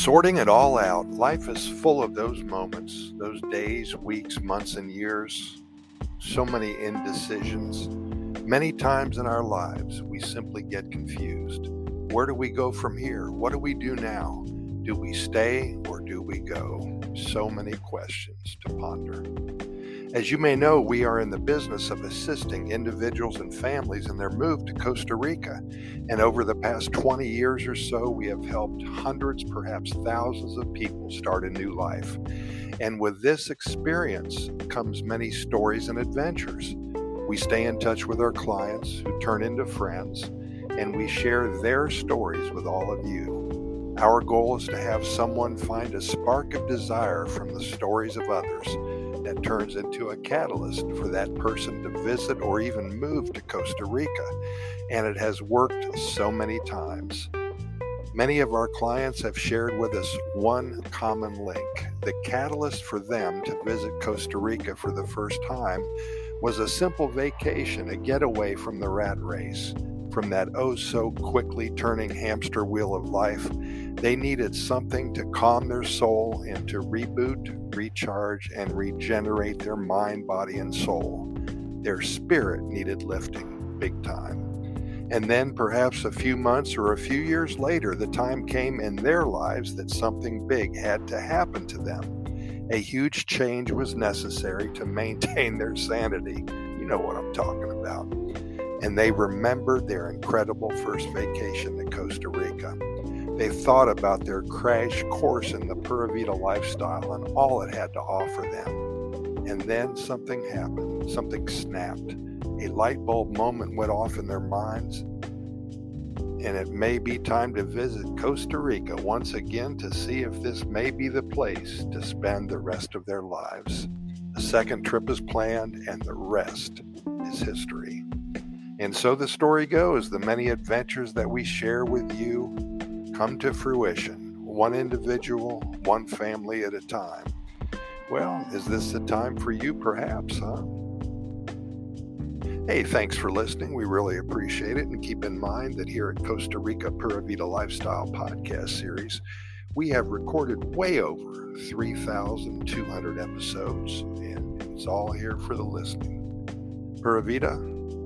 Sorting it all out, life is full of those moments, those days, weeks, months, and years. So many indecisions. Many times in our lives, we simply get confused. Where do we go from here? What do we do now? Do we stay or do we go? So many questions to ponder. As you may know, we are in the business of assisting individuals and families in their move to Costa Rica. And over the past 20 years or so, we have helped hundreds, perhaps thousands of people start a new life. And with this experience comes many stories and adventures. We stay in touch with our clients who turn into friends, and we share their stories with all of you. Our goal is to have someone find a spark of desire from the stories of others that turns into a catalyst for that person to visit or even move to Costa Rica. And it has worked so many times. Many of our clients have shared with us one common link. The catalyst for them to visit Costa Rica for the first time was a simple vacation, a getaway from the rat race, from that oh so quickly turning hamster wheel of life they needed something to calm their soul and to reboot, recharge, and regenerate their mind, body, and soul. Their spirit needed lifting big time. And then, perhaps a few months or a few years later, the time came in their lives that something big had to happen to them. A huge change was necessary to maintain their sanity. You know what I'm talking about. And they remembered their incredible first vacation to Costa Rica. They thought about their crash course in the Pura Vida lifestyle and all it had to offer them. And then something happened, something snapped. A light bulb moment went off in their minds, and it may be time to visit Costa Rica once again to see if this may be the place to spend the rest of their lives. A second trip is planned, and the rest is history. And so the story goes the many adventures that we share with you come to fruition, one individual, one family at a time. Well, is this the time for you, perhaps, huh? Hey, thanks for listening. We really appreciate it. And keep in mind that here at Costa Rica Pura Vida Lifestyle podcast series, we have recorded way over 3,200 episodes, and it's all here for the listening. Pura Vida,